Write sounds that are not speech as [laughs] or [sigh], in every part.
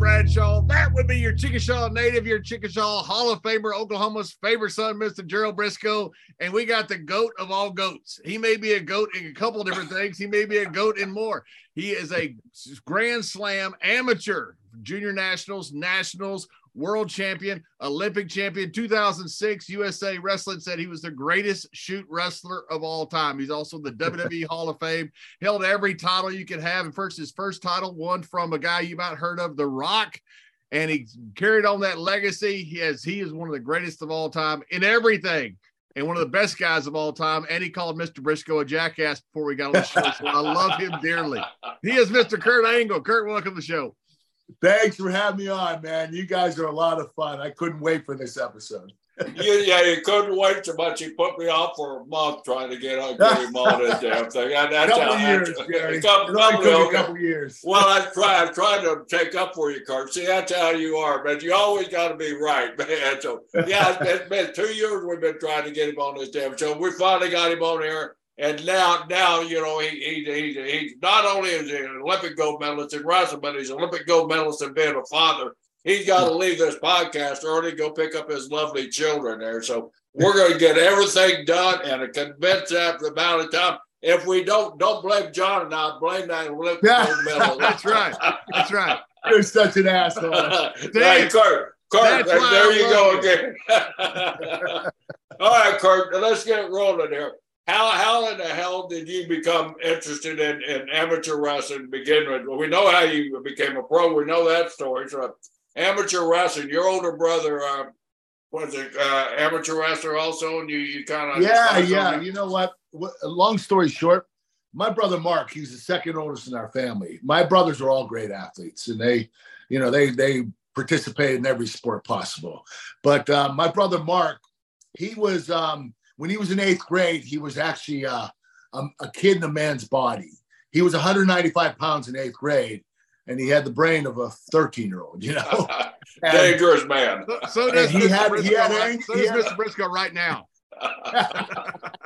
Bradshaw. That would be your Chickasaw native, your Chickasaw Hall of Famer, Oklahoma's favorite son, Mr. Gerald Brisco. And we got the goat of all goats. He may be a goat in a couple different things. He may be a goat in more. He is a Grand Slam amateur, junior nationals, nationals, world champion, Olympic champion, 2006 USA Wrestling said he was the greatest shoot wrestler of all time. He's also the [laughs] WWE Hall of Fame, held every title you could have. And first, his first title, won from a guy you might heard of, The Rock. And he carried on that legacy. He has he is one of the greatest of all time in everything and one of the best guys of all time. And he called Mr. Brisco a jackass before we got on the show. So I love him dearly. He is Mr. Kurt Angle. Kurt, welcome to the show. Thanks for having me on, man. You guys are a lot of fun. I couldn't wait for this episode. [laughs] you, yeah, you couldn't wait so much. He put me off for a month trying to get, on, get him on this damn thing. And that's couple how, years, Gary. a couple, couple, a couple years. Well, I try. I tried to take up for you, Kurt. See, that's how you are, man. You always got to be right, [laughs] man. So, yeah, it's, it's been two years we've been trying to get him on this damn show. We finally got him on here, and now, now, you know, he, he, he he's not only is he an Olympic gold medalist in wrestling, but he's an Olympic gold medalist in being a father. He's got to leave this podcast early, go pick up his lovely children there. So we're going to get everything done and convince after the amount of time. If we don't, don't blame John and I. Blame that Olympic Yeah. gold medal. [laughs] That's right. That's right. You're such an asshole. [laughs] hey, Kurt. Kurt, there you go again. [laughs] All right, Kurt. Let's get rolling here. How how in the hell did you become interested in, in amateur wrestling to begin with? Well, we know how you became a pro. We know that story. So, amateur wrestling. Your older brother uh, was an uh, amateur wrestler also, and you you kind of yeah, yeah. You know what? what? Long story short, my brother Mark, he's the second oldest in our family. My brothers are all great athletes, and they, you know, they they participated in every sport possible. But uh, my brother Mark, he was um, when he was in eighth grade, he was actually uh, a, a kid in a man's body. He was 195 pounds in eighth grade, and he had the brain of a 13 year old. You know, [laughs] And- dangerous man. So, so does he Mr. had- Brisco. he had right- so he does had- Mr. Brisco right now. [laughs]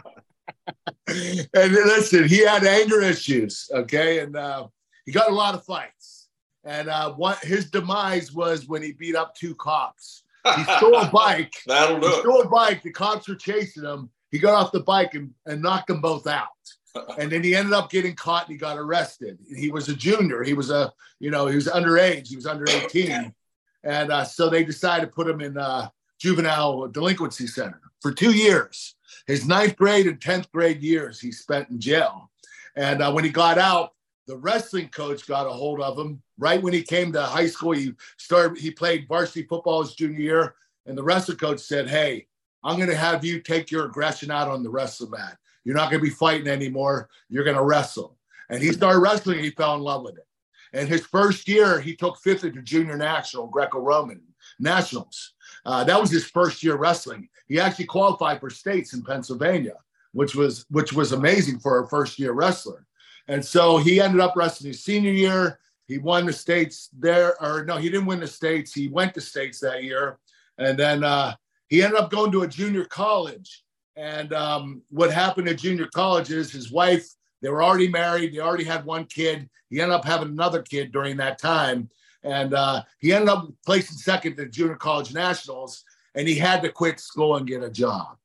and listen, he had anger issues, okay, and uh, he got a lot of fights. And uh, what his demise was when he beat up two cops. He stole a [laughs] bike. That'll He do it. stole a bike. The cops were chasing him. He got off the bike and, and knocked them both out. [laughs] And then he ended up getting caught and he got arrested. He was a junior. He was a, you know, he was underage. He was under 18. And uh, so they decided to put him in uh, juvenile delinquency center for two years. His ninth grade and 10th grade years he spent in jail. And uh, when he got out, the wrestling coach got a hold of him right when he came to high school. He started, he played varsity football his junior year. And the wrestling coach said, Hey, I'm going to have you take your aggression out on the wrestling mat. You're not going to be fighting anymore. You're going to wrestle. And he started wrestling. And he fell in love with it. And his first year, he took fifth at the junior national Greco-Roman nationals. Uh, that was his first year wrestling. He actually qualified for states in Pennsylvania, which was which was amazing for a first year wrestler. And so he ended up wrestling his senior year. He won the states there, or no, he didn't win the states. He went to states that year, and then uh, he ended up going to a junior college. And um, what happened at junior college is his wife, they were already married, they already had one kid. He ended up having another kid during that time. And uh, he ended up placing second at junior college nationals, and he had to quit school and get a job.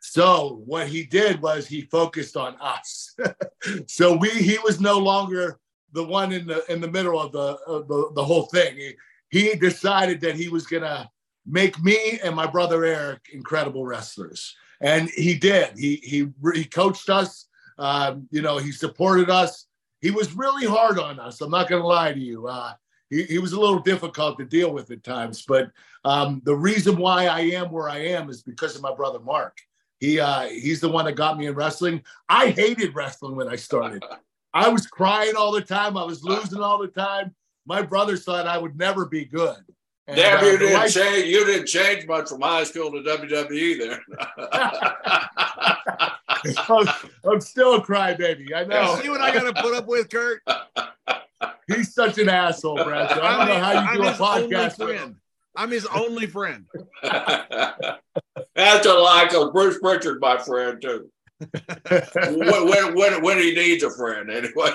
So what he did was he focused on us. [laughs] so we he was no longer the one in the in the middle of the of the, the whole thing. He, he decided that he was gonna make me and my brother Eric incredible wrestlers, and he did. He he he coached us. Um, you know, he supported us, he was really hard on us. I'm not to lie to you. Uh, he, he was a little difficult to deal with at times, but um, the reason why I am where I am is because of my brother Mark. He uh, he's the one that got me in wrestling. I hated wrestling when I started. I was crying all the time. I was losing all the time. My brother thought I would never be good. And, Damn, uh, you didn't life- change. You didn't change much from high school to WWE there. [laughs] I'm, I'm, still a crybaby. I know. See what I got to put up with, Kurt? He's such an asshole, Brad. So I don't know how you do I'm a podcast with him. I'm his only friend. [laughs] That's a like of Bruce Pritchard, my friend, too. when, when, when, when he needs a friend, anyway.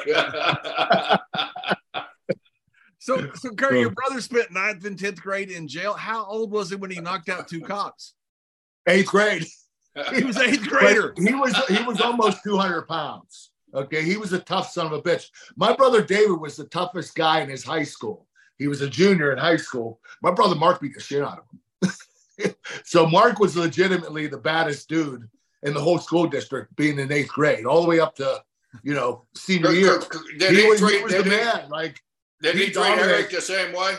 so, so Kurt, your brother spent ninth and tenth grade in jail. How old was he when he knocked out two cops? Eighth grade. He was eighth grader. But he was he was almost 200 pounds. Okay, he was a tough son of a bitch. My brother David was the toughest guy in his high school. He was a junior in high school. My brother Mark beat the shit out of him. [laughs] so Mark was legitimately the baddest dude in the whole school district, being in eighth grade, all the way up to you know senior year. Did he, was, he was the man. Like did he, he treat Eric the same way?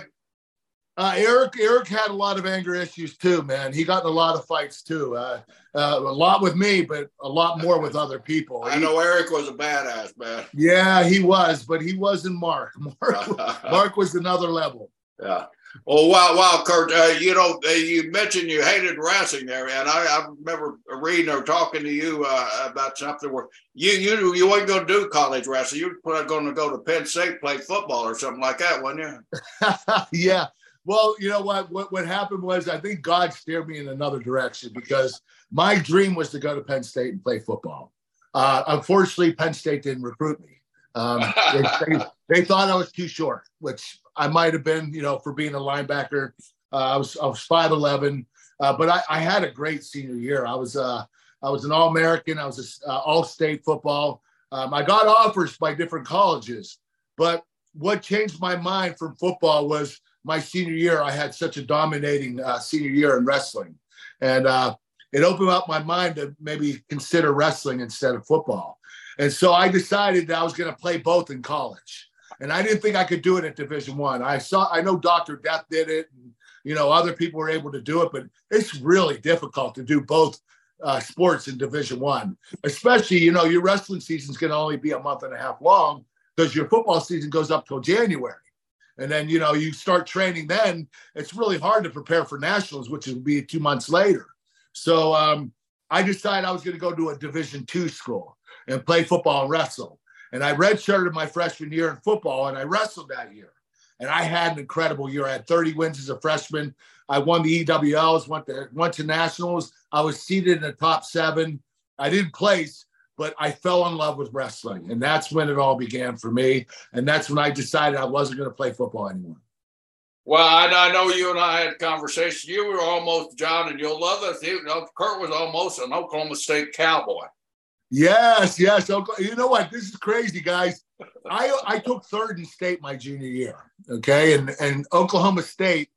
Uh, Eric Eric had a lot of anger issues too, man. He got in a lot of fights too. Uh, uh, a lot with me, but a lot more with other people. I he, know Eric was a badass, man. Yeah, he was, but he wasn't Mark. [laughs] Mark, [laughs] Mark was another level. Yeah. Well, wow, wow, Kurt. Uh, you know, uh, you mentioned you hated wrestling there, and I, I remember reading or talking to you uh, about something where you you you weren't going to do college wrestling. You were going to go to Penn State play football or something like that, wasn't you? [laughs] yeah. Well, you know what? What what happened was I think God steered me in another direction because my dream was to go to Penn State and play football. Uh, unfortunately, Penn State didn't recruit me. Um, they, [laughs] they, they, thought I was too short, which I might have been, you know, for being a linebacker. Uh, I was I was five eleven, uh, but I, I, had a great senior year. I was uh, I was an All American. I was a, uh, All State football. Um, I got offers by different colleges, but what changed my mind from football was my senior year, I had such a dominating uh, senior year in wrestling. And uh, it opened up my mind to maybe consider wrestling instead of football. And so I decided that I was going to play both in college. And I didn't think I could do it at Division One. I. I saw, I know Dr. Death did it, and you know other people were able to do it, but it's really difficult to do both uh, sports in Division One. Especially, you know, your wrestling season is going to only be a month and a half long because your football season goes up till January and then you know you start training then it's really hard to prepare for nationals which will be two months later. So um, i decided i was going to go to a division two school and play football and wrestle. And i redshirted my freshman year in football and i wrestled that year. And i had an incredible year. I had 30 wins as a freshman. I won the EWLs went to went to nationals. I was seated in the top seven. I didn't place but I fell in love with wrestling. And that's when it all began for me. And that's when I decided I wasn't going to play football anymore. Well, I, I, know you and I had a conversation. You were almost, John, and you'll love this. You know, Kurt was almost an Oklahoma State cowboy. Yes, yes. You know what? This is crazy, guys. I I took third in state my junior year. Okay. And and Oklahoma State,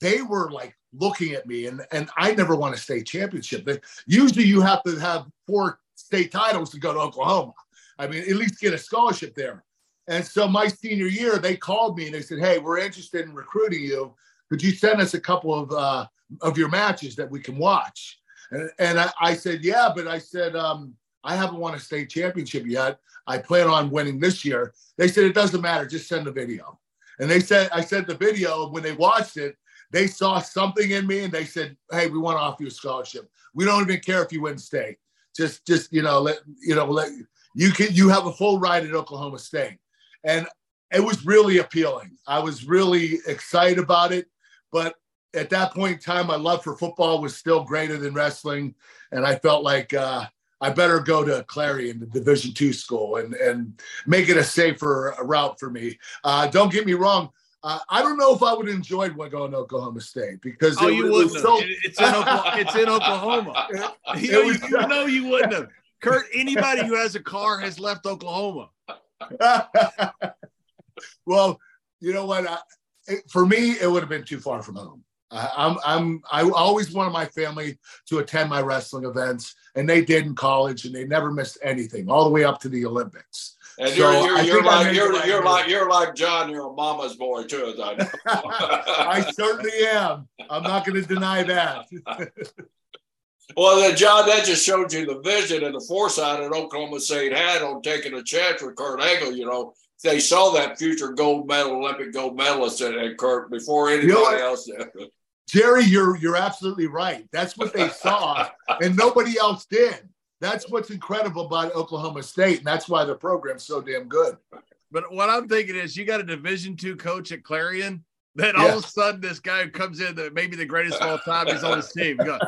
they were like looking at me and and I never won a state championship. Usually you have to have four state titles to go to Oklahoma. I mean, at least get a scholarship there. And so my senior year, they called me and they said, "Hey, we're interested in recruiting you. Could you send us a couple of uh, of your matches that we can watch?" And, and I, I said, "Yeah," but I said, um, "I haven't won a state championship yet. I plan on winning this year." They said, "It doesn't matter. Just send the video." And they said, "I sent the video. When they watched it, they saw something in me, and they said, "Hey, we want to offer you a scholarship. We don't even care if you win state." Just just you know let you know let you can you have a full ride at Oklahoma State, and it was really appealing. I was really excited about it, but at that point in time, my love for football was still greater than wrestling, and I felt like uh, I better go to Clarion, the Division two school, and and make it a safer route for me. Uh, don't get me wrong. Uh, I don't know if I would have enjoyed going to Oklahoma State because oh, it, you wouldn't. So... it's in Oklahoma. it's in Oklahoma. you, know, was... you know you wouldn't have. Kurt, anybody who has a car has left Oklahoma. [laughs] well, you know what? I, it, for me, it would have been too far from home. I, I'm, I'm, I always wanted my family to attend my wrestling events, and they did in college, and they never missed anything, all the way up to the Olympics. And So, you're, you're, you're like you're, the you're like you're like John. You're a mama's boy too, as I know. I certainly am. I'm not going to deny that. [laughs] Well, then, John, that just showed you the vision and the foresight that Oklahoma State had on taking a chance with Kurt Angle. You know, they saw that future gold medal, Olympic gold medalist in Kurt before anybody know else. Jerry, you're you're absolutely right. That's what they saw, [laughs] and nobody else did. That's what's incredible about Oklahoma State, and that's why their program's so damn good. But what I'm thinking is, you got a Division two coach at Clarion. Then all Yeah. of a sudden, this guy who comes in, that maybe the greatest of all time, is on his team. Go,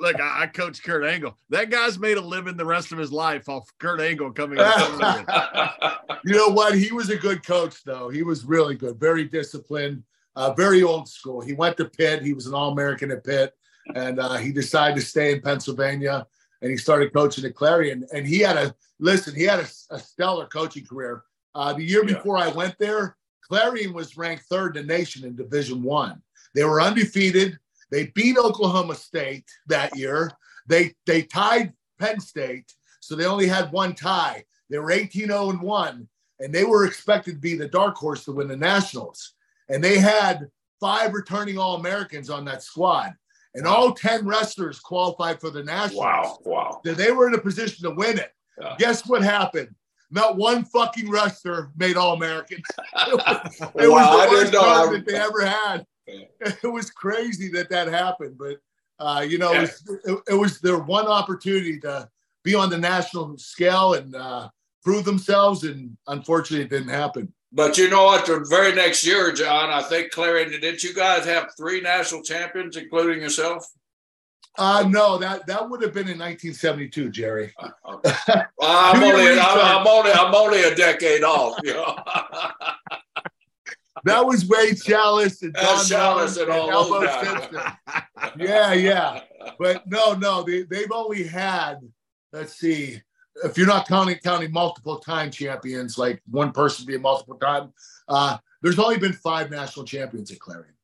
Look, I, I coach Kurt Angle. That guy's made a living the rest of his life off Kurt Angle coming. [laughs] You know what? He was a good coach, though. He was really good, very disciplined, uh, very old school. He went to Pitt. He was an All American at Pitt, and uh, he decided to stay in Pennsylvania. And he started coaching at Clarion. And he had a listen. He had a, a stellar coaching career. Uh, the year Yeah. before I went there, Clarion was ranked third in the nation in Division One. They were undefeated. They beat Oklahoma State that year. They they tied Penn State, so they only had one tie. They were 18-0 and 1, and they were expected to be the dark horse to win the Nationals. And they had five returning All-Americans on that squad. And all 10 wrestlers qualified for the Nationals. wow, wow. They were in a position to win it. Yeah. Guess what happened? Not one fucking wrestler made All American. [laughs] it was Wow, the I didn't worst know. tournament they ever had. Yeah. [laughs] It was crazy that that happened, but uh, you know, it, was, it, it was their one opportunity to be on the national scale and uh, prove themselves, and unfortunately, it didn't happen. But you know what? The very next year, John, I think Clarion, didn't you guys have three national champions, including yourself? Uh, no, that that would have been in 1972, Jerry. [laughs] Well, I'm only, I'm. I'm only, I'm only a decade off. You know? [laughs] That was Wade Schalles and Don Chalice Rowan and all those guys. Yeah, yeah. but no, no, they, they've only had, let's see, if you're not counting counting multiple time champions, like one person being multiple time, uh, there's only been five national champions at Clarion.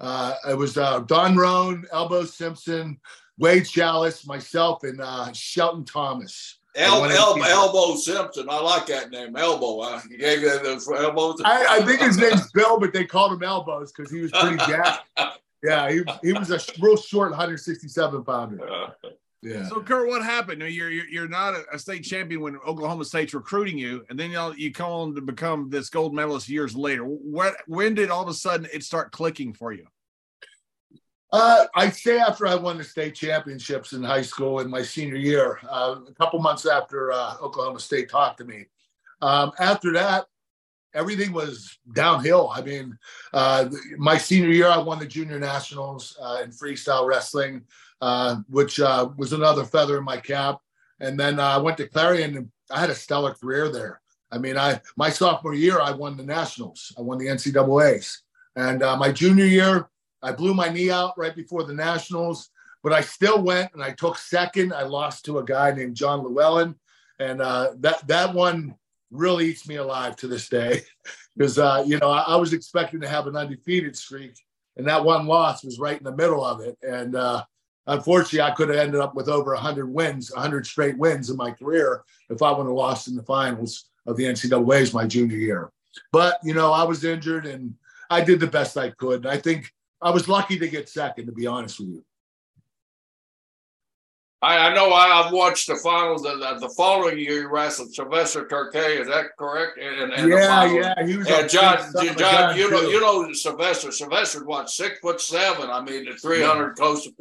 Uh, it was uh, Don Roan, Elbow Simpson, Wade Schalles, myself, and uh, Shelton Thomas. El, El. Elbow Simpson. I like that name, Elbow. Huh? You gave that elbows. I, I think his [laughs] name's Bill, but they called him Elbows because he was pretty jacked. [laughs] Yeah, he, he was a real short 167 pounder. Yeah. So, Kurt, what happened? You're you're, you're not a, a state champion when Oklahoma State's recruiting you, and then you know, you come on to become this gold medalist years later. What when did all of a sudden it start clicking for you? Uh, I'd say after I won the state championships in high school in my senior year, uh, a couple months after uh, Oklahoma State talked to me. Um, after that, everything was downhill. I mean, uh, my senior year, I won the junior nationals uh, in freestyle wrestling, uh, which uh, was another feather in my cap. And then uh, I went to Clarion, and I had a stellar career there. I mean, I my sophomore year, I won the nationals. I won the NCAA's, and uh, my junior year, I blew my knee out right before the nationals, but I still went and I took second. I lost to a guy named John Llewellyn, and that that one really eats me alive to this day [laughs] because uh, you know I, I was expecting to have an undefeated streak, and that one loss was right in the middle of it. And uh, unfortunately, I could have ended up with over 100 wins, 100 straight wins in my career if I would have lost in the finals of the NCAA's my junior year. But you know, I was injured and I did the best I could. And I think I was lucky to get second, to be honest with you. I, I know I, I've watched the finals. The, the, following year, you wrestled Sylvester Terkay. Is that correct? And, and yeah, yeah, he was. A John, big son of a John, you know, too. you know Sylvester. Sylvester, what six foot seven? I mean, three hundred close to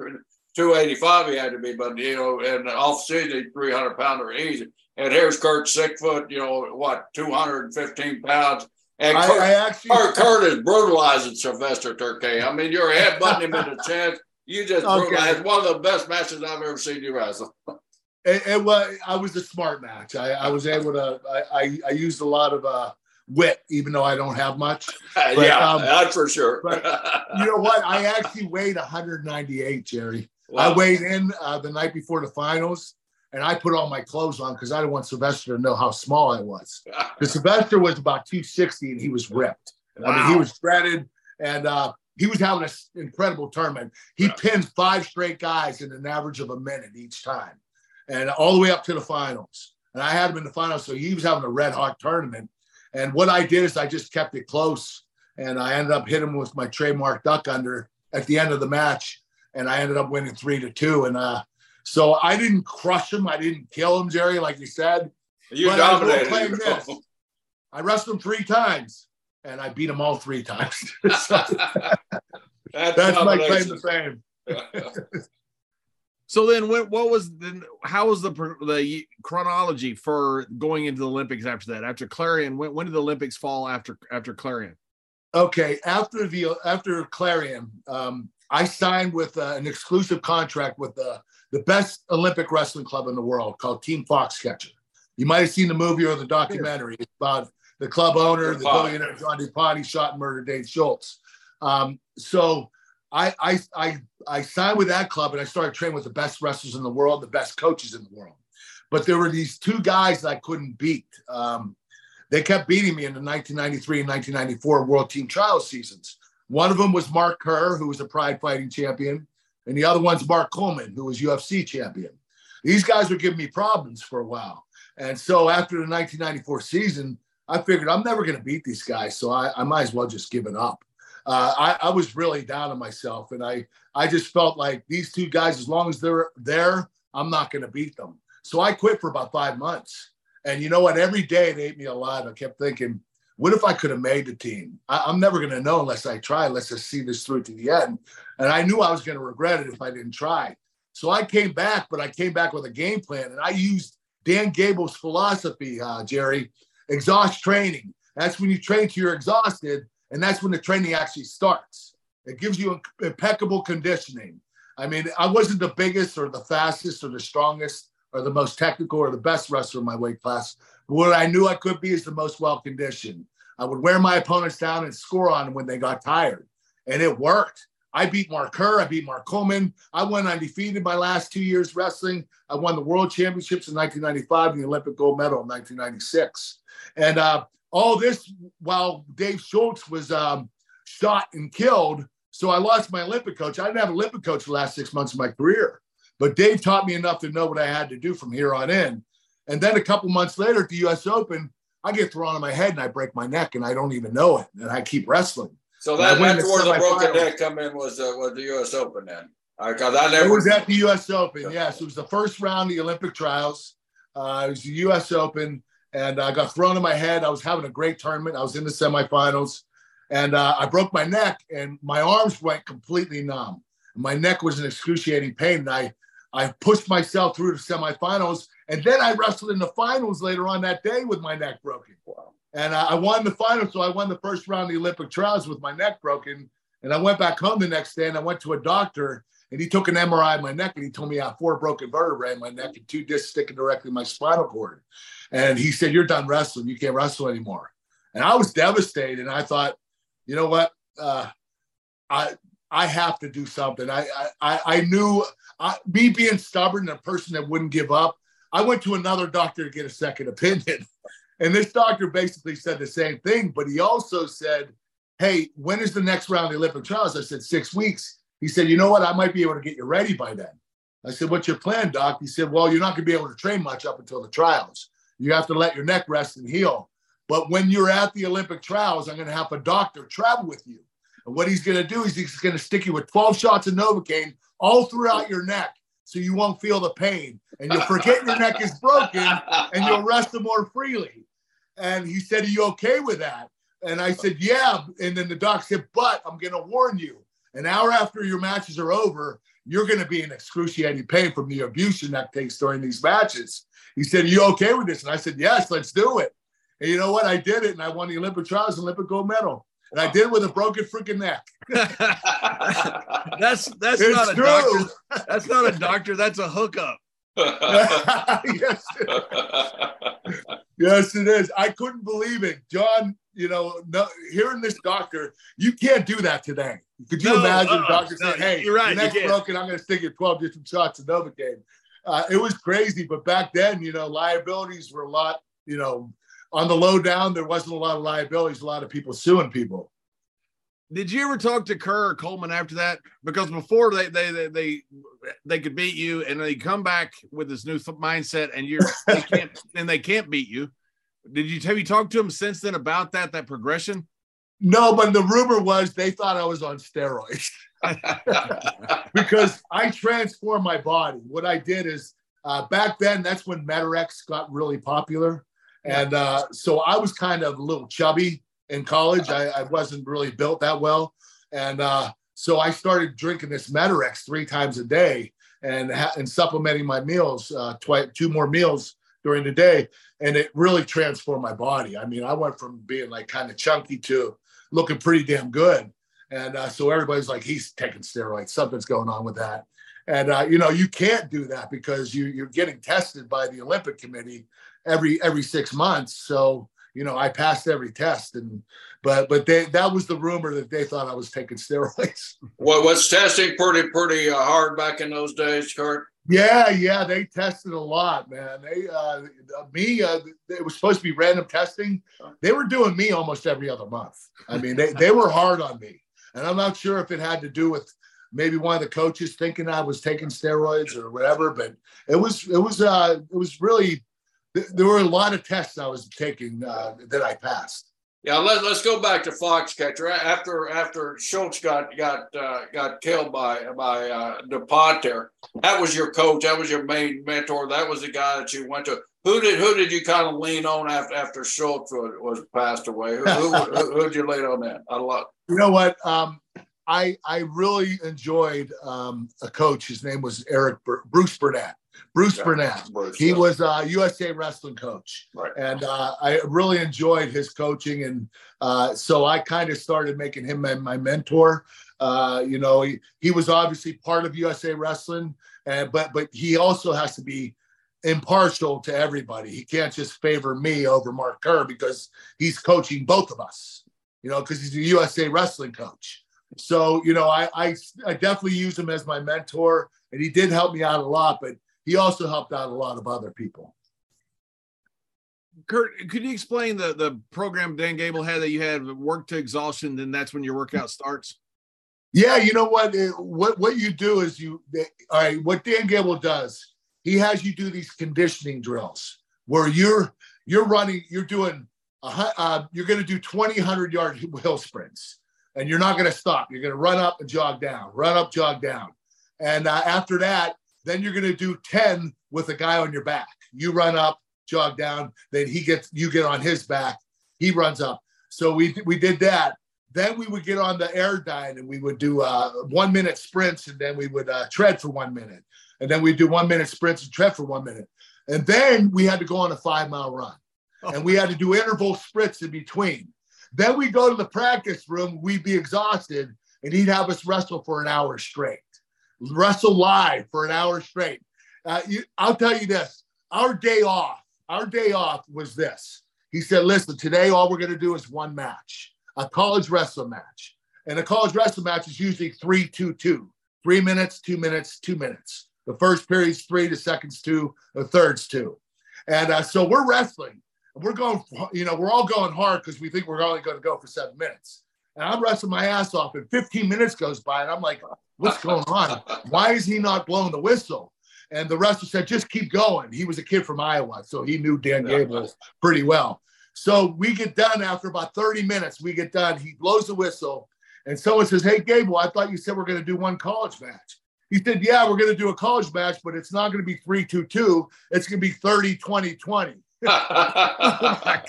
two eighty five. He had to be, but you know, and off season, three hundred pounder easy. And here's Kurt, six foot, you know, what, two hundred and fifteen pounds. And I, Kurt, I actually. Kurt, Kurt is brutalizing Sylvester Terkay. I mean, you're headbutting him in the chest. You just Okay. brutalized. One of the best matches I've ever seen you wrestle. It, it was. I was a smart match. I, I was able to. I, I, I used a lot of uh, wit, even though I don't have much. [laughs] yeah, um, that's for sure. but You know what? I actually weighed 198, Jerry. I weighed in uh, the night before the finals, and I put all my clothes on because I didn't want Sylvester to know how small I was. [laughs] Because Sylvester was about 260 and he was ripped. I mean, he was shredded, and uh, he was having an incredible tournament. He Yeah. pinned five straight guys in an average of a minute each time, and all the way up to the finals. and I had him in the finals. So he was having a red hot tournament. And what I did is I just kept it close, and I ended up hitting him with my trademark duck under at the end of the match, and I ended up winning three to two. And uh, so I didn't crush him, I didn't kill him, Jerry, like you said. You But I dominated. this. I wrestled him three times, and I beat him all three times. [laughs] so [laughs] That's, that's my claim to fame. [laughs] So then, what, what was then? How was the the chronology for going into the Olympics after that? After Clarion, when, when did the Olympics fall after after Clarion? Okay, after the after Clarion, um, I signed with uh, an exclusive contract with the the best Olympic wrestling club in the world called Team Foxcatcher. You might have seen the movie or the documentary. It's about the club owner, the billionaire John DuPont. He shot and murdered Dave Schultz. Um, so I, I I I signed with that club and I started training with the best wrestlers in the world, the best coaches in the world. But there were these two guys that I couldn't beat. Um, they kept beating me in the 1993 and 1994 World Team Trials seasons. One of them was Mark Kerr, who was a Pride Fighting champion, and the other one's Mark Coleman, who was UFC champion. These guys were giving me problems for a while. And so after the 1994 season, I figured I'm never going to beat these guys, so I, I might as well just give it up. Uh, I, I was really down on myself, and I I just felt like these two guys, as long as they're there, I'm not going to beat them. So I quit for about five months. And you know what? Every day it ate me alive. I kept thinking, what if I could have made the team? I, I'm never going to know unless I try, unless I see this through to the end. And I knew I was going to regret it if I didn't try. So I came back, but I came back with a game plan, and I used Dan Gable's philosophy, uh, Jerry, exhaust training. That's when you train till you're exhausted, and that's when the training actually starts. It gives you impeccable conditioning. I mean, I wasn't the biggest or the fastest or the strongest or the most technical or the best wrestler in my weight class. What I knew I could be is the most well conditioned. I would wear my opponents down and score on them when they got tired. And it worked. I beat Mark Kerr. I beat Mark Coleman. I went undefeated my last two years wrestling. I won the world championships in 1995 and the Olympic gold medal in 1996. And uh, all this while Dave Schultz was um, shot and killed. So I lost my Olympic coach. I didn't have an Olympic coach the last six months of my career. But Dave taught me enough to know what I had to do from here on in. And then a couple months later at the US Open, I get thrown on my head and I break my neck and I don't even know it. And I keep wrestling. So that, that's the where the broken neck come in was uh, was the U.S. Open then. I It never was at the US Open. Yes, it was the first round of the Olympic trials. Uh, it was the US Open. And I got thrown on my head. I was having a great tournament. I was in the semifinals. And uh, I broke my neck and my arms went completely numb. My neck was in excruciating pain. And I, I pushed myself through the semifinals. And then I wrestled in the finals later on that day with my neck broken. Wow. And uh, I won the final. So I won the first round of the Olympic trials with my neck broken. And I went back home the next day and I went to a doctor and he took an MRI of my neck and he told me I had four broken vertebrae in my neck and two discs sticking directly in my spinal cord. And he said, You're done wrestling. You can't wrestle anymore. And I was devastated. And I thought, you know what? Uh, I I have to do something. I I, I knew I, me being stubborn and a person that wouldn't give up. I went to another doctor to get a second opinion. [laughs] And this doctor basically said the same thing, but he also said, Hey, when is the next round of the Olympic trials? I said, Six weeks. He said, You know what? I might be able to get you ready by then. I said, What's your plan, doc? He said, Well, you're not going to be able to train much up until the trials. You have to let your neck rest and heal. But when you're at the Olympic trials, I'm going to have a doctor travel with you. And what he's going to do is he's going to stick you with 12 shots of Novocaine all throughout your neck so you won't feel the pain. And you'll forget your neck is broken and you'll rest more freely. And he said, Are you okay with that? And I said, Yeah. And then the doc said, But I'm going to warn you an hour after your matches are over, you're going to be in excruciating pain from the abuse your neck takes during these matches. He said, Are you okay with this? And I said, Yes, let's do it. And you know what? I did it. And I won the Olympic trials, and Olympic gold medal. And I did it with a broken freaking neck. [laughs] that's that's It's not a true. doctor. That's not a doctor. That's a hookup. [laughs] yes, yes, it is. I couldn't believe it. John, you know, no, hearing this doctor, you can't do that today. Could you No, imagine a doctor No, saying, hey, you're right, your you neck's can't. broken, I'm going to stick you 12 different shots of Novocaine. Uh, it was crazy, but back then, you know, liabilities were a lot, you know, on the low down, there wasn't a lot of liabilities, a lot of people suing people. Did you ever talk to Kerr or Coleman after that? Because before they they they they, they could beat you, and they come back with this new mindset, and you're they [laughs] can't and they can't beat you. Did you have you talked to them since then about that that progression? No, but the rumor was they thought I was on steroids [laughs] because I transformed my body. What I did is uh, back then, that's when Met-Rx got really popular. And uh, so I was kind of a little chubby in college. I, I wasn't really built that well. And uh, so I started drinking this Met-Rx three times a day and, ha- and supplementing my meals, uh, two more meals during the day. And it really transformed my body. I mean, I went from being like kind of chunky to looking pretty damn good. And uh, so everybody's like, he's taking steroids. Something's going on with that. And uh, you know, you can't do that because you you're getting tested by the Olympic Committee every every six months. So you know, I passed every test, and but but they that was the rumor that they thought I was taking steroids. [laughs] What was testing pretty pretty uh, hard back in those days, Kurt? Yeah, yeah, they tested a lot, man. They uh, me, uh, it was supposed to be random testing. They were doing me almost every other month. I mean, they they were hard on me, and I'm not sure if it had to do with maybe one of the coaches thinking I was taking steroids or whatever. But it was it was uh, it was really there were a lot of tests I was taking uh, that I passed. Yeah, let, let's go back to Foxcatcher. After after Schultz got got uh, got killed by by uh, there, that was your coach. That was your main mentor. That was the guy that you went to. Who did who did you kind of lean on after after Schultz was, was passed away? Who, who, who, did you lean on that? I love. You know what? Um, I I really enjoyed um, a coach. His name was Eric Bruce Burnett. Bruce yeah, Burnett. Bruce, he yeah. was a USA wrestling coach, right. and uh, I really enjoyed his coaching, and uh, so I kind of started making him my, my mentor. Uh, you know, he, he was obviously part of USA Wrestling, and but but he also has to be impartial to everybody. He can't just favor me over Mark Kerr because he's coaching both of us. You know, because he's a USA Wrestling coach. So, you know, I, I, I definitely use him as my mentor, and he did help me out a lot, but he also helped out a lot of other people. Kurt, could you explain the, the program Dan Gable had that you had work to exhaustion, then that's when your workout starts? Yeah, you know what? What what you do is you all right. What Dan Gable does, he has you do these conditioning drills where you're you're running, you're doing, a, uh, you're going to do 20, 100 yard [laughs] hill sprints and you're not going to stop. You're going to run up and jog down, run up, jog down. And uh, after that, then you're going to do 10 with a guy on your back. You run up, jog down, then he gets, you get on his back, he runs up. So we, we did that. Then we would get on the Airdyne and we would do uh, one minute sprints and then we would uh, tread for one minute. And then we'd do one minute sprints and tread for one minute. And then we had to go on a five mile run. And we had to do interval sprints in between. Then we go to the practice room, we'd be exhausted, and he'd have us wrestle for an hour straight, wrestle live for an hour straight. Uh, you, I'll tell you this our day off, our day off was this. He said, listen, today all we're going to do is one match, a college wrestling match. And a college wrestling match is usually three, two, two, three minutes, two minutes, two minutes. The first period's three, the second's two, the third's two. And uh, so we're wrestling we're going, you know, we're all going hard because we think we're only going to go for seven minutes. And I'm wrestling my ass off, and 15 minutes goes by, and I'm like, what's going on? Why is he not blowing the whistle? And the wrestler said, just keep going. He was a kid from Iowa, so he knew Dan Gable pretty well. So we get done after about 30 minutes. We get done. He blows the whistle, and someone says, Hey, Gable, I thought you said we're going to do one college match. He said, Yeah, we're going to do a college match, but it's not going to be 3 2 2. It's going to be 30 20 20 that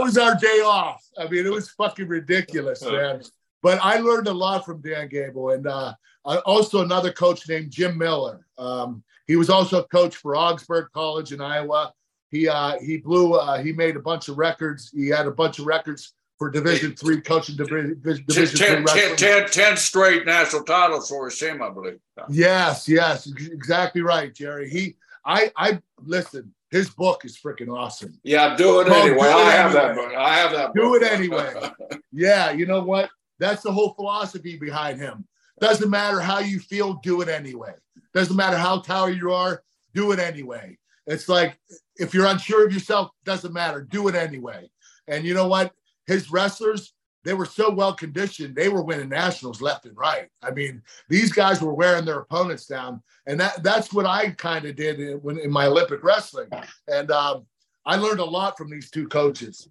was our day off. I mean, it was fucking ridiculous, man. But I learned a lot from Dan Gable, and uh, also another coach named Jim Miller. Um, he was also a coach for Wartburg College in Iowa. He uh, he blew. Uh, he made a bunch of records. He had a bunch of records for Division Three coaching. Division, division ten, three ten, ten, ten straight national titles for his team, I believe. Yes, yes, exactly right, Jerry. He, I, I listen his book is freaking awesome. Yeah, do it oh, anyway. Do it I have that book. I have that. Book. Do it anyway. [laughs] yeah, you know what? That's the whole philosophy behind him. Doesn't matter how you feel, do it anyway. Doesn't matter how tired you are, do it anyway. It's like if you're unsure of yourself, doesn't matter, do it anyway. And you know what? His wrestlers, they were so well conditioned, they were winning nationals left and right. I mean, these guys were wearing their opponents down, and that that's what I kind of did in, when in my Olympic wrestling, and um, I learned a lot from these two coaches.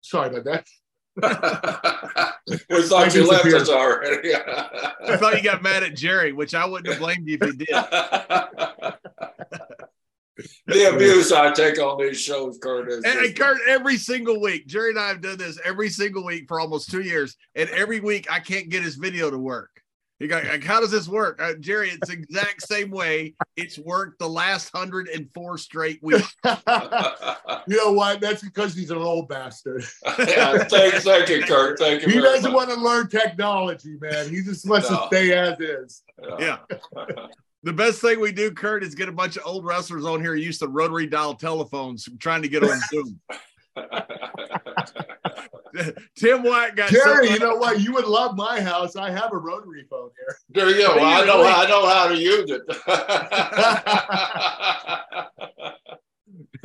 Sorry about that. [laughs] we thought you left us already. [laughs] I thought you got mad at Jerry, which I wouldn't have blamed you if you did. [laughs] the abuse [laughs] I take on these shows, Kurt. Is and, and Kurt, every single week, Jerry and I have done this every single week for almost two years, and every week I can't get his video to work. He got like, how does this work, uh, Jerry? It's the exact same way it's worked the last hundred and four straight weeks. [laughs] you know what? That's because he's an old bastard. [laughs] yeah, thank, thank you, Kurt. Thank you. He doesn't much. want to learn technology, man. He just wants no. to stay as is. Yeah. The best thing we do, Kurt, is get a bunch of old wrestlers on here used to rotary dial telephones trying to get on Zoom. [laughs] [laughs] Tim White got Jerry. You know what? You would love my house. I have a rotary phone here. There you go. I know. I know how to use it.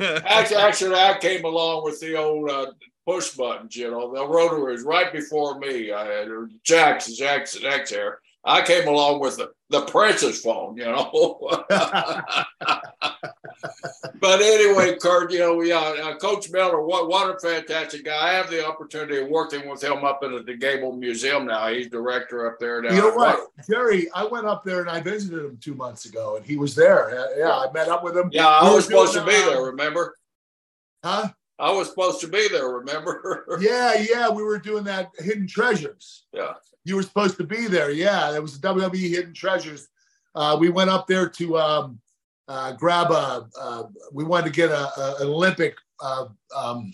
[laughs] actually, actually, I came along with the old uh, push buttons. You know, the rotary was right before me. I had Jack's Jack's X there. I came along with the, the Princess phone, you know. [laughs] but anyway, Kurt, you know, yeah, uh, Coach Miller, what what a fantastic guy! I have the opportunity of working with him up at the Gable Museum now. He's director up there now. You know what, Jerry? I went up there and I visited him two months ago, and he was there. Yeah, I met up with him. Yeah, I was supposed to be there. Remember? Huh? I was supposed to be there, remember? [laughs] yeah, yeah. We were doing that hidden treasures. Yeah you were supposed to be there. Yeah, it was WWE Hidden Treasures. Uh, we went up there to um, uh, grab a. Uh, we wanted to get a, a an Olympic uh, um,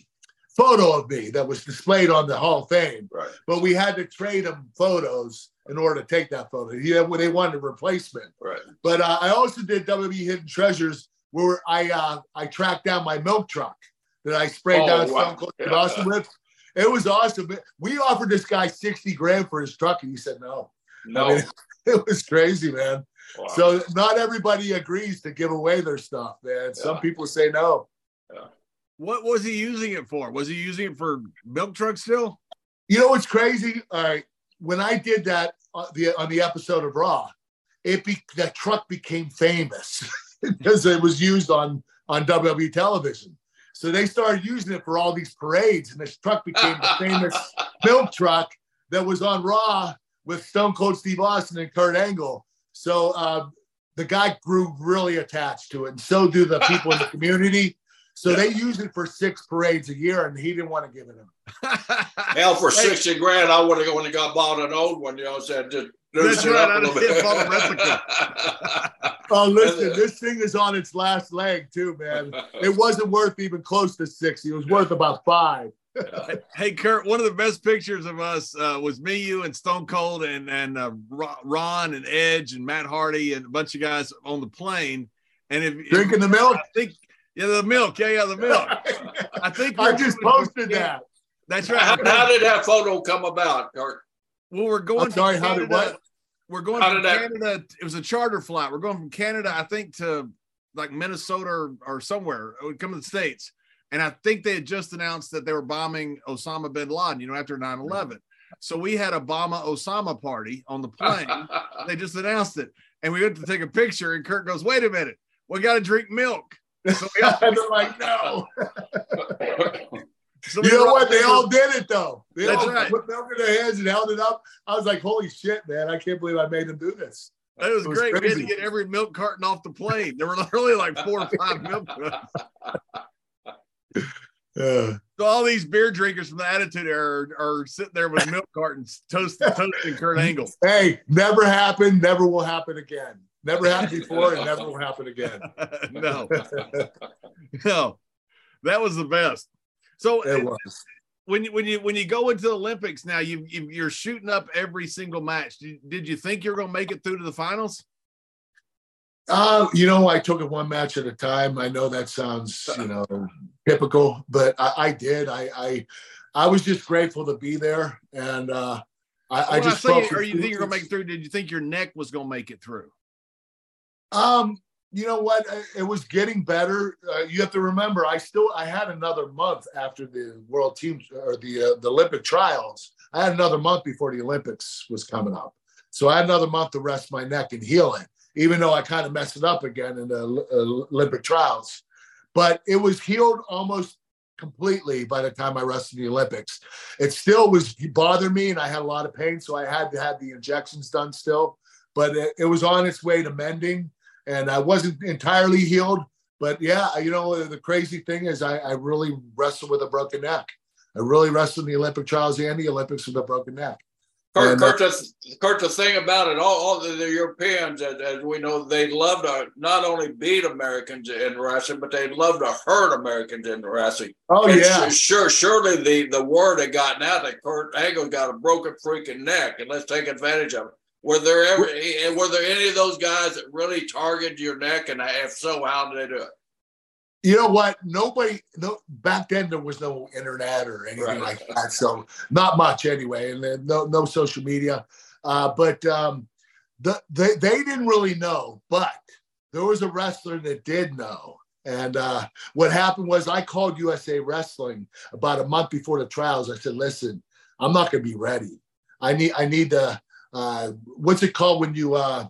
photo of me that was displayed on the Hall of Fame. Right. But we had to trade them photos in order to take that photo. Yeah, they wanted a replacement. Right. But uh, I also did WWE Hidden Treasures where I uh, I tracked down my milk truck that I sprayed oh, down wow. Stone Cold yeah. with. It was awesome. We offered this guy 60 grand for his truck and he said no. No. I mean, [laughs] it was crazy, man. Wow. So not everybody agrees to give away their stuff, man. Yeah. Some people say no. Yeah. What was he using it for? Was he using it for milk truck still? You know what's crazy? All right, when I did that on the on the episode of Raw, it be that truck became famous [laughs] because it was used on on WWE television. So they started using it for all these parades, and this truck became the [laughs] famous milk truck that was on Raw with Stone Cold Steve Austin and Kurt Angle. So uh, the guy grew really attached to it, and so do the people in the community. So yeah. they use it for six parades a year, and he didn't want to give it him. Hell, for sixty grand, I would have when he got bought an old one. You know, said just that's right. I didn't replica. [laughs] oh, listen, this thing is on its last leg too, man. It [laughs] wasn't worth even close to sixty. It was worth about five. hey, Kurt, one of the best pictures of us uh, was me, you, and Stone Cold, and and uh, Ron and Edge and Matt Hardy and a bunch of guys on the plane. And if drinking if, the milk, I think yeah, the milk, yeah, yeah, the milk. [laughs] I think I just posted that. That's right. How, how, did that photo come about, Kurt? Well, we're going. I'm sorry, how did what? We're going How from Canada. It was a charter flight. We're going from Canada, I think, to like Minnesota or, or somewhere. It would come to the States. And I think they had just announced that they were bombing Osama bin Laden, you know, after 9 11. So we had a Obama Osama party on the plane. [laughs] they just announced it. And we went to take a picture, and Kurt goes, Wait a minute, we got to drink milk. So we all, [laughs] [laughs] they're like, No. So you know what? They all did it though. They That's all right. put milk in their hands and held it up. I was like, holy shit, man. I can't believe I made them do this. It was, it was great. Crazy. We had to get every milk carton off the plane. There were [laughs] literally like four or five milk cartons. Yeah. So all these beer drinkers from the Attitude Era are, are sitting there with milk cartons, toasting, toasting Kurt Angle. [laughs] Hey, never happened, never will happen again. Never happened before, and never will happen again. [laughs] no, no, that was the best. So it was. When you when you when you go into the Olympics now, you, you are shooting up every single match. Did, did you think you're going to make it through to the finals? Uh, you know, I took it one match at a time. I know that sounds, you know, typical, but I, I did. I, I, I was just grateful to be there, and uh, I, I just. I say, are you think you're gonna make it through? Did you think your neck was gonna make it through? Um, you know what? It was getting better. Uh, you have to remember, I still I had another month after the World Teams or the uh, the Olympic trials. I had another month before the Olympics was coming up, so I had another month to rest my neck and heal it. Even though I kind of messed it up again in the uh, Olympic trials, but it was healed almost completely by the time I rested the Olympics. It still was bothered me, and I had a lot of pain, so I had to have the injections done still. But it, it was on its way to mending and I wasn't entirely healed. But yeah, you know, the crazy thing is I, I really wrestled with a broken neck. I really wrestled in the Olympic trials and the Olympics with a broken neck. Kurt, and, uh, Kurt, the, Kurt, the thing about it, all, all the, the Europeans, as, as, we know, they love to not only beat Americans in wrestling, but they love to hurt Americans in wrestling. Oh and yeah, sure. Surely the the word had gotten out that Kurt Angle got a broken freaking neck, and let's take advantage of it. Were there ever were there any of those guys that really targeted your neck? And if so, how did they do it? You know what? Nobody. No. Back then, there was no internet or anything right. like that, so not much anyway, and then no no social media. Uh, but um, the, they they didn't really know, but there was a wrestler that did know. And uh, what happened was I called USA Wrestling about a month before the trials. I said, "Listen, I'm not going to be ready. I need I need to uh, what's it called when you uh,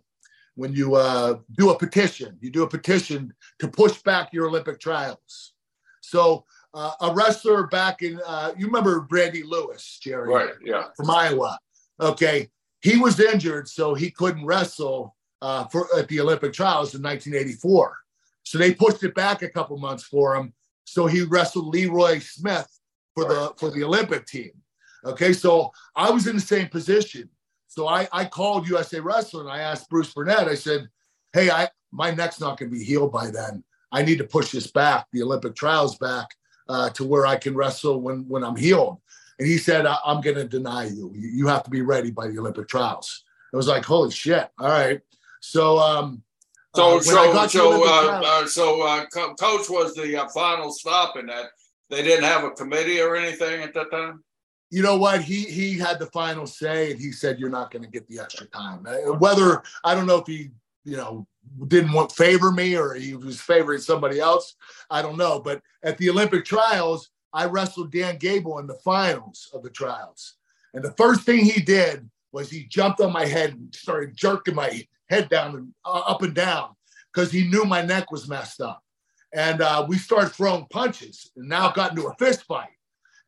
when you uh, do a petition? You do a petition to push back your Olympic trials. So uh, a wrestler back in uh, you remember Randy Lewis, Jerry, right? Yeah, from Iowa. Okay, he was injured, so he couldn't wrestle uh, for at the Olympic trials in 1984. So they pushed it back a couple months for him. So he wrestled Leroy Smith for right. the for the Olympic team. Okay, so I was in the same position. So I, I called USA Wrestling. I asked Bruce Burnett, I said, hey, I my neck's not going to be healed by then. I need to push this back, the Olympic trials back uh, to where I can wrestle when, when I'm healed. And he said, I'm going to deny you. You have to be ready by the Olympic trials. I was like, holy shit. All right. So, um, so, uh, so, so, uh, uh, so, uh, coach was the uh, final stop in that. They didn't have a committee or anything at that time you know what? He he had the final say, and he said you're not going to get the extra time. Uh, whether I don't know if he you know didn't want favor me or he was favoring somebody else, I don't know. But at the Olympic trials, I wrestled Dan Gable in the finals of the trials, and the first thing he did was he jumped on my head and started jerking my head down and uh, up and down because he knew my neck was messed up. And uh, we started throwing punches, and now got into a fist fight.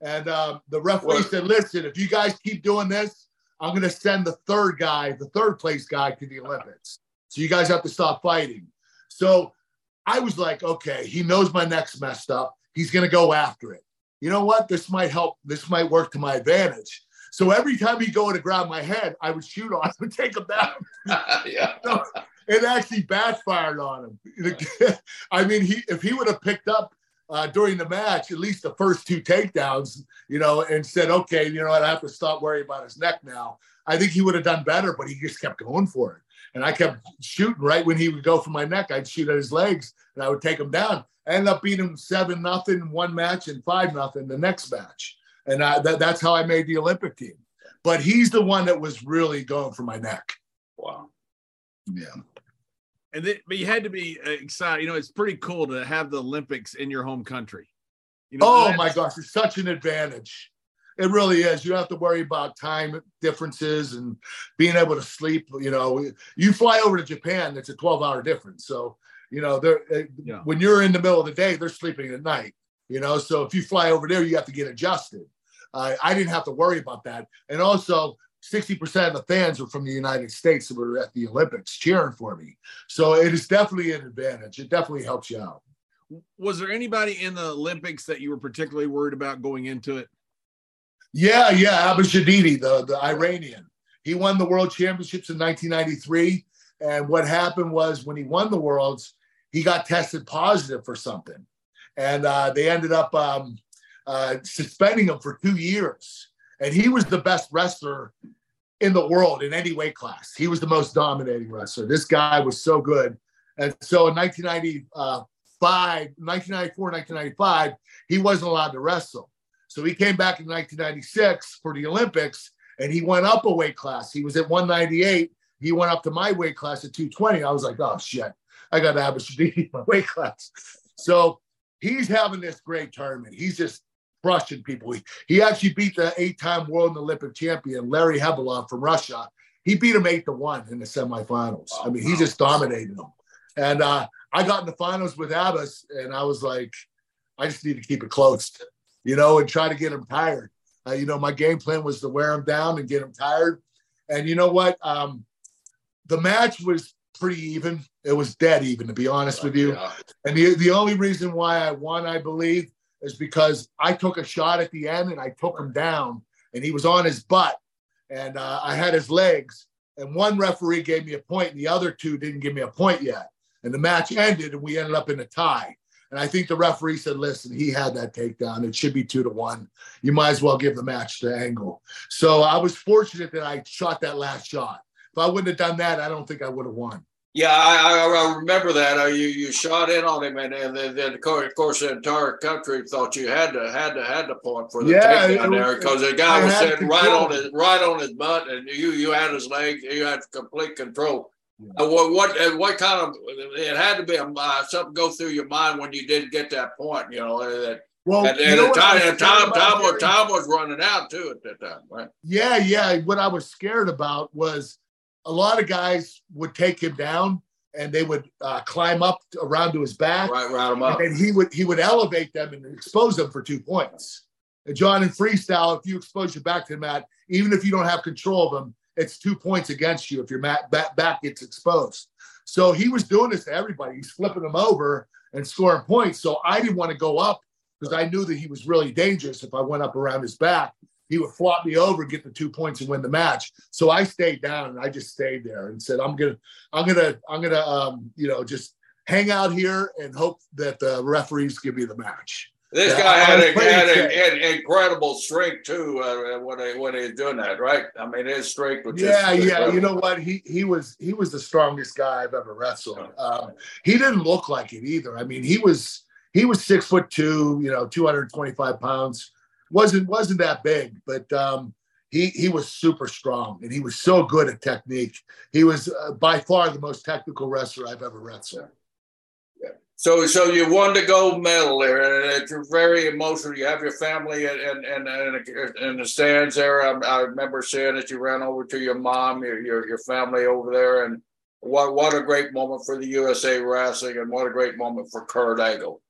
And um, the referee said, listen, if you guys keep doing this, I'm going to send the third guy, the third place guy to the Olympics. So you guys have to stop fighting. So I was like, okay, he knows my neck's messed up. He's going to go after it. You know what? This might help. This might work to my advantage. So every time he go to grab my head, I would shoot on him and take him down. yeah. [laughs] So it actually backfired on him. [laughs] I mean, he if he would have picked up uh, during the match, at least the first two takedowns, you know, and said, okay, you know what, I have to stop worrying about his neck now. I think he would have done better, but he just kept going for it. And I kept shooting right when he would go for my neck. I'd shoot at his legs and I would take him down. I ended up beating him seven nothing one match and five nothing the next match. And I, that, that's how I made the Olympic team. But he's the one that was really going for my neck. Wow. Yeah and then, but you had to be uh, excited. You know, it's pretty cool to have the Olympics in your home country. You know, oh my gosh, it's such an advantage. It really is. You don't have to worry about time differences and being able to sleep. You know, you fly over to Japan, it's a 12 hour difference. So, you know, they're, uh, yeah. when you're in the middle of the day, they're sleeping at night, you know. So if you fly over there, you have to get adjusted. Uh, I didn't have to worry about that. And also, 60% of the fans are from the United States that were at the Olympics cheering for me. So it is definitely an advantage. It definitely helps you out. Was there anybody in the Olympics that you were particularly worried about going into it? Yeah, yeah. Abbas Jadidi, the, the Iranian. He won the world championships in 1993. And what happened was when he won the worlds, he got tested positive for something. And uh, they ended up um, uh, suspending him for two years and he was the best wrestler in the world in any weight class. He was the most dominating wrestler. This guy was so good. And so in 1995, 1994, 1995, he wasn't allowed to wrestle. So he came back in 1996 for the Olympics and he went up a weight class. He was at 198. He went up to my weight class at 220. I was like, oh shit. I gotta have Abbas Jadidi in my weight class. So he's having this great tournament. He's just crushing people. He, he actually beat the eight-time world and Olympic champion Leri Khabelov from Russia. He beat him eight to one in the semifinals. I mean, he just dominated them. And uh, I got in the finals with Abbas, and I was like, I just need to keep it close, you know, and try to get him tired. Uh, you know, my game plan was to wear him down and get him tired. And you know what? Um, the match was pretty even. It was dead even, to be honest with you. And the, the only reason why I won, I believe, is because I took a shot at the end and I took him down, and he was on his butt, and uh, I had his legs. And one referee gave me a point, and the other two didn't give me a point yet. And the match ended, and we ended up in a tie. And I think the referee said, listen, he had that takedown. It should be two to one. You might as well give the match to Angle. So I was fortunate that I shot that last shot. If I wouldn't have done that, I don't think I would have won. Yeah, I, I, remember that. Uh, you you shot in on him, and, and then, then of course the entire country thought you had to had to had the point for the yeah, takedown there because the guy I was sitting right on his right on his butt, and you you had his leg, you had complete control. Uh, what what uh, what kind of it had to be uh, something go through your mind when you didn't get that point, you know that. Well, and, and the time, and time, time, was, time was running out too at that time, right? Yeah, yeah. What I was scared about was a lot of guys would take him down and they would uh, climb up around to his back, right, round him up, and he would he would elevate them and expose them for two points. And John, in freestyle, if you expose your back to the mat, even if you don't have control of them, it's two points against you if your mat, back, back gets exposed. So he was doing this to everybody. He's flipping them over and scoring points. So I didn't want to go up because I knew that he was really dangerous. If I went up around his back, he would flop me over, get the two points, and win the match. So I stayed down and I just stayed there and said, "I'm gonna, I'm gonna, I'm gonna, um, you know, just hang out here and hope that the referees give me the match." This yeah, guy had, a, had an incredible strength too uh, when he when he was doing that, right? I mean, his strength was yeah, yeah. Incredible. You know what? He he was he was the strongest guy I've ever wrestled. Um, he didn't look like it either. I mean, he was he was six foot two, you know, two hundred twenty five pounds. Wasn't wasn't that big, but um, he he was super strong and he was so good at technique. He was uh, by far the most technical wrestler I've ever wrestled. So, so you won the gold medal there, and it's very emotional. You have your family and and and in the stands there. I, I, remember seeing that you ran over to your mom, your, your your family over there, and what what a great moment for the USA Wrestling, and what a great moment for Kurt Angle.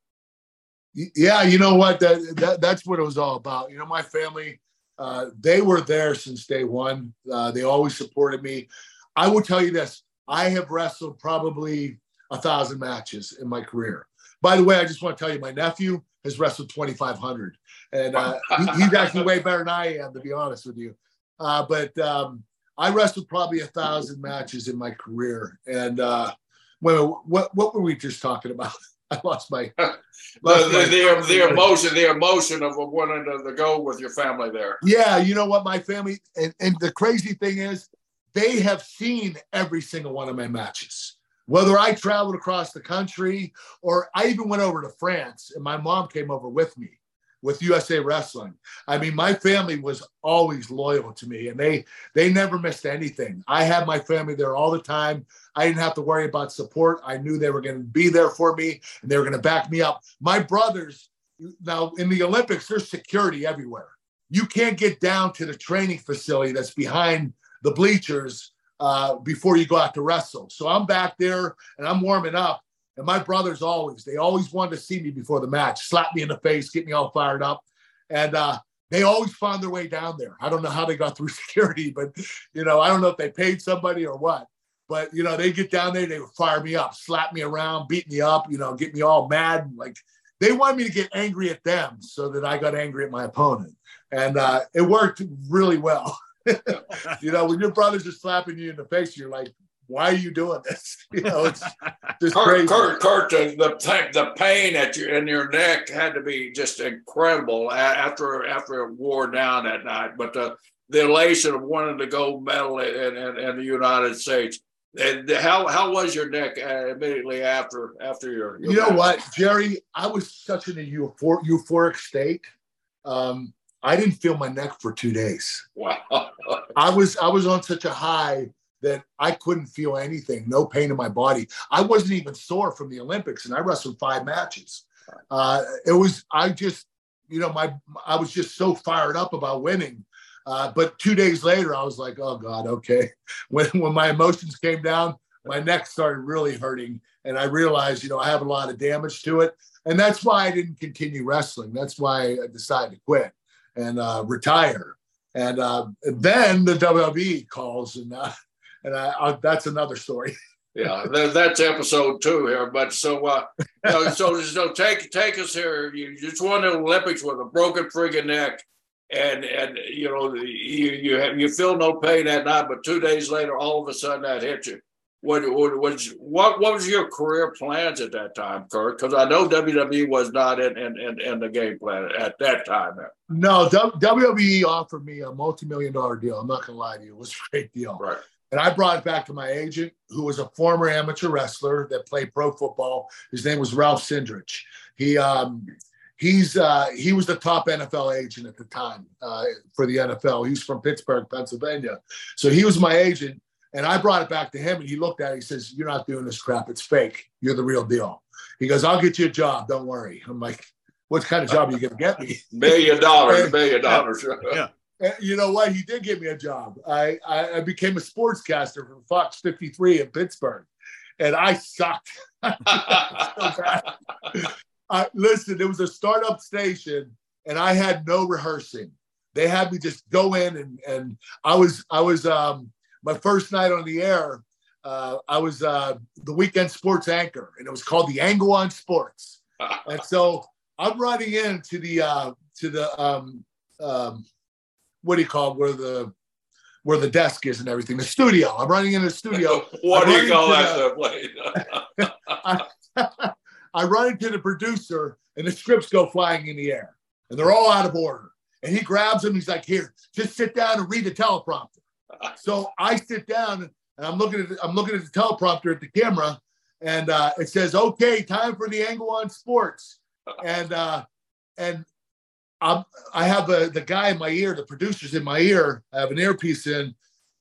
Yeah, you know what? That, that that's what it was all about. You know, my family, uh, they were there since day one. Uh, they always supported me. I will tell you this: I have wrestled probably a thousand matches in my career. By the way, I just want to tell you, my nephew has wrestled 2,500, and uh, he, [laughs] he's actually way better than I am, to be honest with you. Uh, but um, I wrestled probably a thousand matches in my career. And uh, wait, what what were we just talking about? [laughs] [laughs] I lost my, [laughs] lost the, my the, the, the, emotion, the emotion of wanting to, to go with your family there. Yeah, you know what, my family, and, and the crazy thing is, they have seen every single one of my matches. Whether I traveled across the country or I even went over to France and my mom came over with me with USA Wrestling. I mean, my family was always loyal to me and they they never missed anything. I had my family there all the time. I didn't have to worry about support. I knew they were going to be there for me and they were going to back me up. My brothers now in the Olympics there's security everywhere. You can't get down to the training facility that's behind the bleachers uh, before you go out to wrestle. So I'm back there and I'm warming up. And my brothers always, they always wanted to see me before the match, slap me in the face, get me all fired up. And uh, they always found their way down there. I don't know how they got through [laughs] security, but you know, I don't know if they paid somebody or what. But you know, they get down there, they would fire me up, slap me around, beat me up, you know, get me all mad. Like they wanted me to get angry at them so that I got angry at my opponent. And uh, it worked really well. [laughs] you know, when your brothers are slapping you in the face, you're like, why are you doing this? [laughs] You know, it's [laughs] just Kurt, crazy. Kurt, Kurt, the, the pain at your in your neck had to be just incredible after after it wore down that night. But the the elation of winning the gold medal in, in, in the United States. And how how was your neck uh, immediately after after your? your you know match? what, Jerry? I was such in a euphor- euphoric state. Um, I didn't feel my neck for two days. Wow. [laughs] I was I was on such a high that I couldn't feel anything, no pain in my body. I wasn't even sore from the Olympics, and I wrestled five matches. Uh, it was I just, you know, my I was just so fired up about winning. Uh, but two days later, I was like, oh God, okay. [laughs] When when my emotions came down, my neck started really hurting, and I realized, you know, I have a lot of damage to it, and that's why I didn't continue wrestling. That's why I decided to quit and uh, retire. And, uh, then the WWE calls, and uh, and I, I, that's another story. [laughs] yeah, that's episode two here. But so, uh, so so take take us here. You just won the Olympics with a broken friggin' neck, and and you know you you have, you feel no pain that night, but two days later, all of a sudden that hits you. What, what was what, what was your career plans at that time, Kurt? Because I know WWE was not in, in, in, in, the game plan at that time. No, WWE offered me a multi-million dollar deal. I'm not gonna lie to you, it was a great deal. Right. And I brought it back to my agent, who was a former amateur wrestler that played pro football. His name was Ralph Cindrich. He um, he's uh, he was the top NFL agent at the time uh, for the NFL. He's from Pittsburgh, Pennsylvania. So he was my agent. And I brought it back to him and he looked at it. He says, You're not doing this crap. It's fake. You're the real deal. He goes, I'll get you a job. Don't worry. I'm like, What kind of job are you going to get me? [laughs] Million dollars, [laughs] million dollars. yeah. You know what? He did give me a job. I, I, I became a sportscaster for Fox 53 in Pittsburgh. And I sucked. [laughs] so I, listen, it was a startup station and I had no rehearsing. They had me just go in and, and I was, I was, um, my first night on the air, uh, I was uh, the weekend sports anchor, and it was called the Angle on Sports. [laughs] and so I'm running into the uh, to the um, um, what do you call it, where the where the desk is and everything, the studio. I'm running in the studio. [laughs] what do you call that [laughs] I, I run into the producer, and the scripts go flying in the air, and they're all out of order. And he grabs them. He's like, "Here, just sit down and read the teleprompter." [laughs] so I sit down and I'm looking at I'm looking at the teleprompter at the camera, and uh, it says, "Okay, time for the angle on sports," and uh, and I'm, I have the the guy in my ear, the producer's in my ear. I have an earpiece in,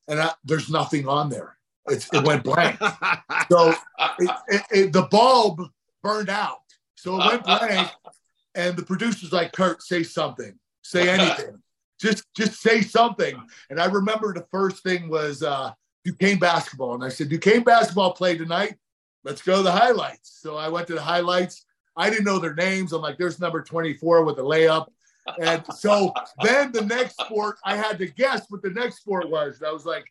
and I, there's nothing on there. It's, it went blank. [laughs] so it, it, it, the bulb burned out. So it went blank, [laughs] and the producer's like, "Kurt, say something, say anything." [laughs] just just say something. And I remember the first thing was uh, Duquesne basketball, and I said, Duquesne basketball play tonight. Let's go to the highlights. So I went to the highlights. I didn't know their names. I'm like, there's number 24 with a layup. And so then the next sport, I had to guess what the next sport was. And I was like,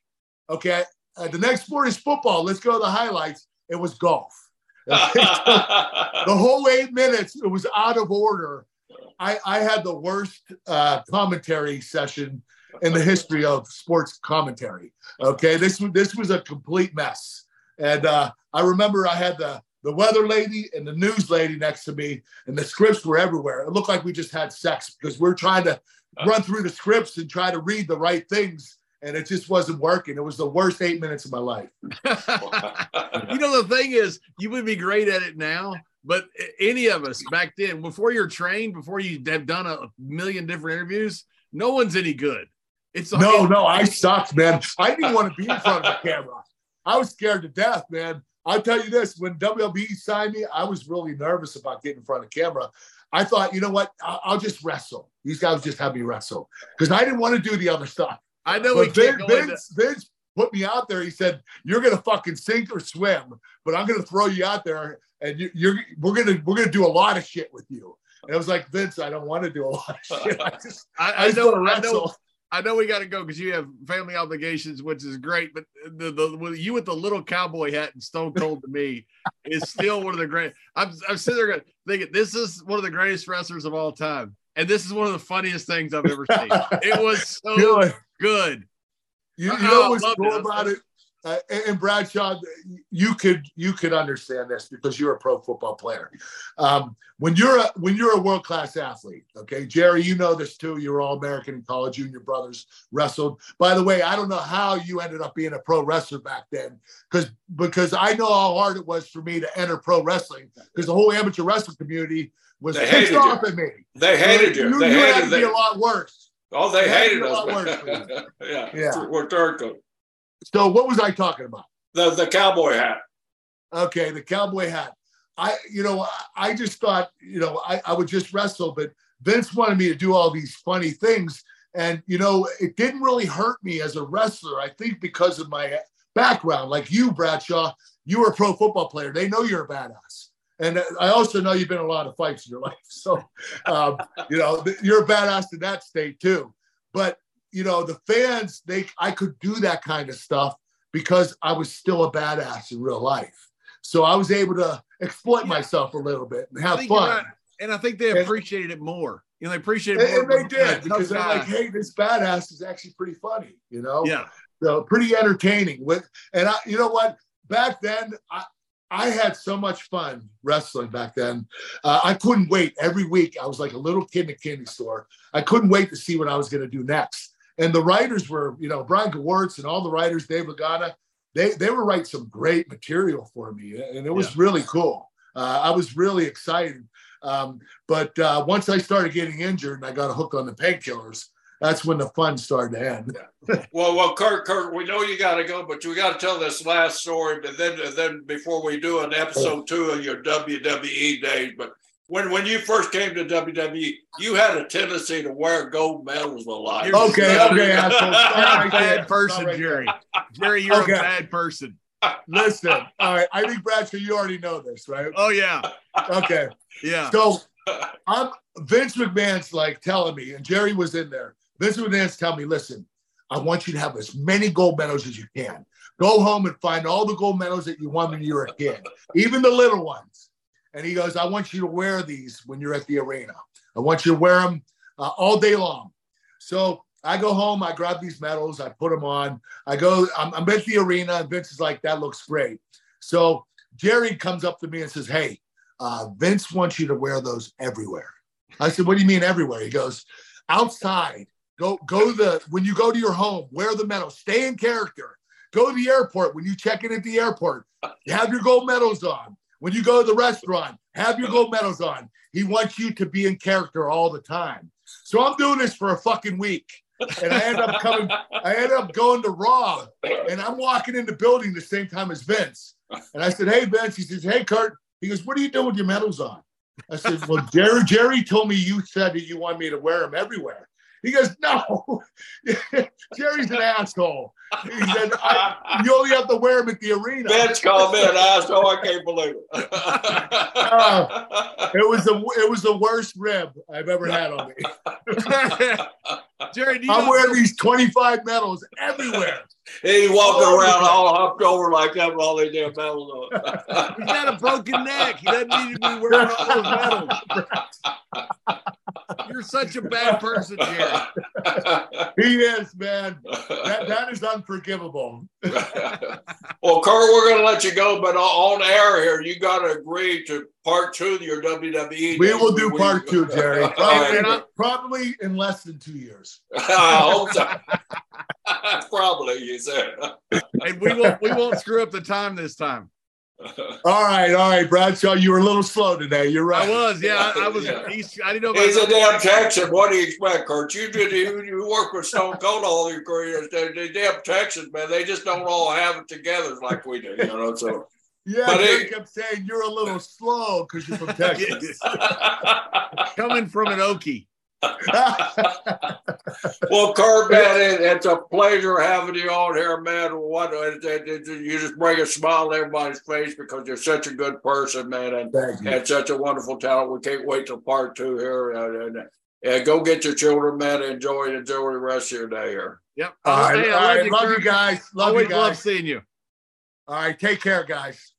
okay, uh, the next sport is football. Let's go to the highlights. It was golf. [laughs] the whole eight minutes, it was out of order. I, I had the worst uh, commentary session in the history of sports commentary. Okay, this this was a complete mess, and uh, I remember I had the the weather lady and the news lady next to me, and the scripts were everywhere. It looked like we just had sex because we're trying to uh. run through the scripts and try to read the right things and it just wasn't working. It was the worst eight minutes of my life. [laughs] you know, the thing is, you would be great at it now, but any of us back then, before you're trained, before you have done a million different interviews, no one's any good. It's no, no, I sucked, man. I didn't want to be in front of the camera. I was scared to death, man. I'll tell you this: when WWE signed me, I was really nervous about getting in front of camera. I thought, you know what? I'll, I'll just wrestle. These guys just have me wrestle because I didn't want to do the other stuff. I know but Vince, Vince, Vince put me out there. He said, "You're gonna fucking sink or swim, but I'm gonna throw you out there, and you, are we're gonna we're gonna do a lot of shit with you." And I was like, Vince, I don't want to do a lot of shit. I just [laughs] I, I, I just know, I know. I know we got to go because you have family obligations, which is great. But the, the you with the little cowboy hat and Stone Cold to me is still one of the great. I'm I'm sitting there thinking this is one of the greatest wrestlers of all time, and this is one of the funniest things I've ever seen. it was so [laughs] good. good. You, you know what's cool about it? Uh, and Bradshaw, you could you could understand this because you're a pro football player. Um, when you're a when you're a world class athlete, okay, Jerry, you know this too. You're all American in college. You and your brothers wrestled. By the way, I don't know how you ended up being a pro wrestler back then, because because I know how hard it was for me to enter pro wrestling because the whole amateur wrestling community was they pissed off you. at me. They hated you. You, they you hated had to be a lot worse. Oh, they, they hated us. [laughs] yeah, yeah. We're turtle. So what was I talking about? The the cowboy hat. Okay, the cowboy hat. I, you know, I just thought, you know, I, I would just wrestle, but Vince wanted me to do all these funny things. And, you know, it didn't really hurt me as a wrestler. I think because of my background, like you, Bradshaw, you were a pro football player. They know you're a badass. And I also know you've been in a lot of fights in your life. So, [laughs] um, you know, you're a badass in that state too. But, you know, the fans, they, I could do that kind of stuff because I was still a badass in real life. So I was able to exploit yeah. myself a little bit and have fun. Right. And I think they appreciated and, it more. You know, they appreciated it more. And they did because they're like, hey, this badass is actually pretty funny, you know? Yeah. So pretty entertaining. With and I, you know what? Back then, I I had so much fun wrestling back then. Uh, I couldn't wait. Every week, I was like a little kid in a candy store. I couldn't wait to see what I was going to do next. And the writers were, you know, Brian Gewirtz and all the writers, Dave Lagana, they they were writing some great material for me, and it was yeah. really cool. Uh, I was really excited. Um, but uh, once I started getting injured and I got a hook on the painkillers, that's when the fun started to end. well, well, Kurt, Kurt, we know you got to go, but we got to tell this last story. But then, then before we do an episode two of your WWE days, but when when you first came to WWE, you had a tendency to wear gold medals a lot. Okay, okay, asshole. You're [laughs] a bad person, right Jerry. Jerry, you're okay. a bad person. Listen, all right. I think Bradshaw, you already know this, right? Oh yeah. Okay. Yeah. So I'm Vince McMahon's like telling me, and Jerry was in there. Vince McMahon's telling me, listen, I want you to have as many gold medals as you can. Go home and find all the gold medals that you won when you were a kid, even the little ones. And he goes, I want you to wear these when you're at the arena. I want you to wear them uh, all day long. So I go home, I grab these medals, I put them on. I go, I'm, I'm at the arena, and Vince is like, that looks great. So Jerry comes up to me and says, Hey, uh, Vince wants you to wear those everywhere. I said, What do you mean everywhere? He goes, Outside, go, go the, when you go to your home, wear the medal, stay in character. Go to the airport. When you check in at the airport, you have your gold medals on. When you go to the restaurant, have your gold medals on. He wants you to be in character all the time. So I'm doing this for a fucking week. And I end up coming, I end up going to Raw and I'm walking in the building the same time as Vince. And I said, Hey, Vince. He says, Hey, Kurt. He goes, What are you doing with your medals on? I said, Well, Jerry, Jerry told me you said that you want me to wear them everywhere. He goes, No, [laughs] Jerry's an asshole. He said, You only have to wear them at the arena. Vince called me an asshole. I can't believe it. uh, it was the it was the worst rib I've ever had on me. [laughs] Jerry, I'm wearing these 25 medals everywhere. He's walking oh, around all humped over like that with all these damn medals on. [laughs] He's got a broken neck. He doesn't need to be wearing all those medals. [laughs] You're such a bad person, Jerry. [laughs] he is, man. That, that is unforgivable. well, Kurt, we're going to let you go, but on air here, you got to agree to part two of your WWE. We will do part two, Jerry. Probably, probably in less than two years. I hope so. probably, you said. and we won't we won't screw up the time this time. [laughs] all right, all right, Bradshaw. You were a little slow today. You're right. I was, yeah. I, I was. Yeah. I didn't know. He's a damn Texan. What do you expect, Kurt? You did. You, you work with Stone Cold all your career. They, they damn Texans, man. They just don't all have it together like we do. You know, so. Yeah, but Jerry kept saying you're a little slow because you're from [laughs] Texas. Coming from an Okie. Well, Kurt, man, it, it's a pleasure having you on here, man. What uh, it, it, you just bring a smile to everybody's face because you're such a good person, man, and, and such a wonderful talent. We can't wait till part two here. And, and, and go get your children, man. Enjoy enjoy the rest of your day here. Yep. All right, hey, all right. love you guys. Love Always you guys. Love seeing you. All right, take care, guys.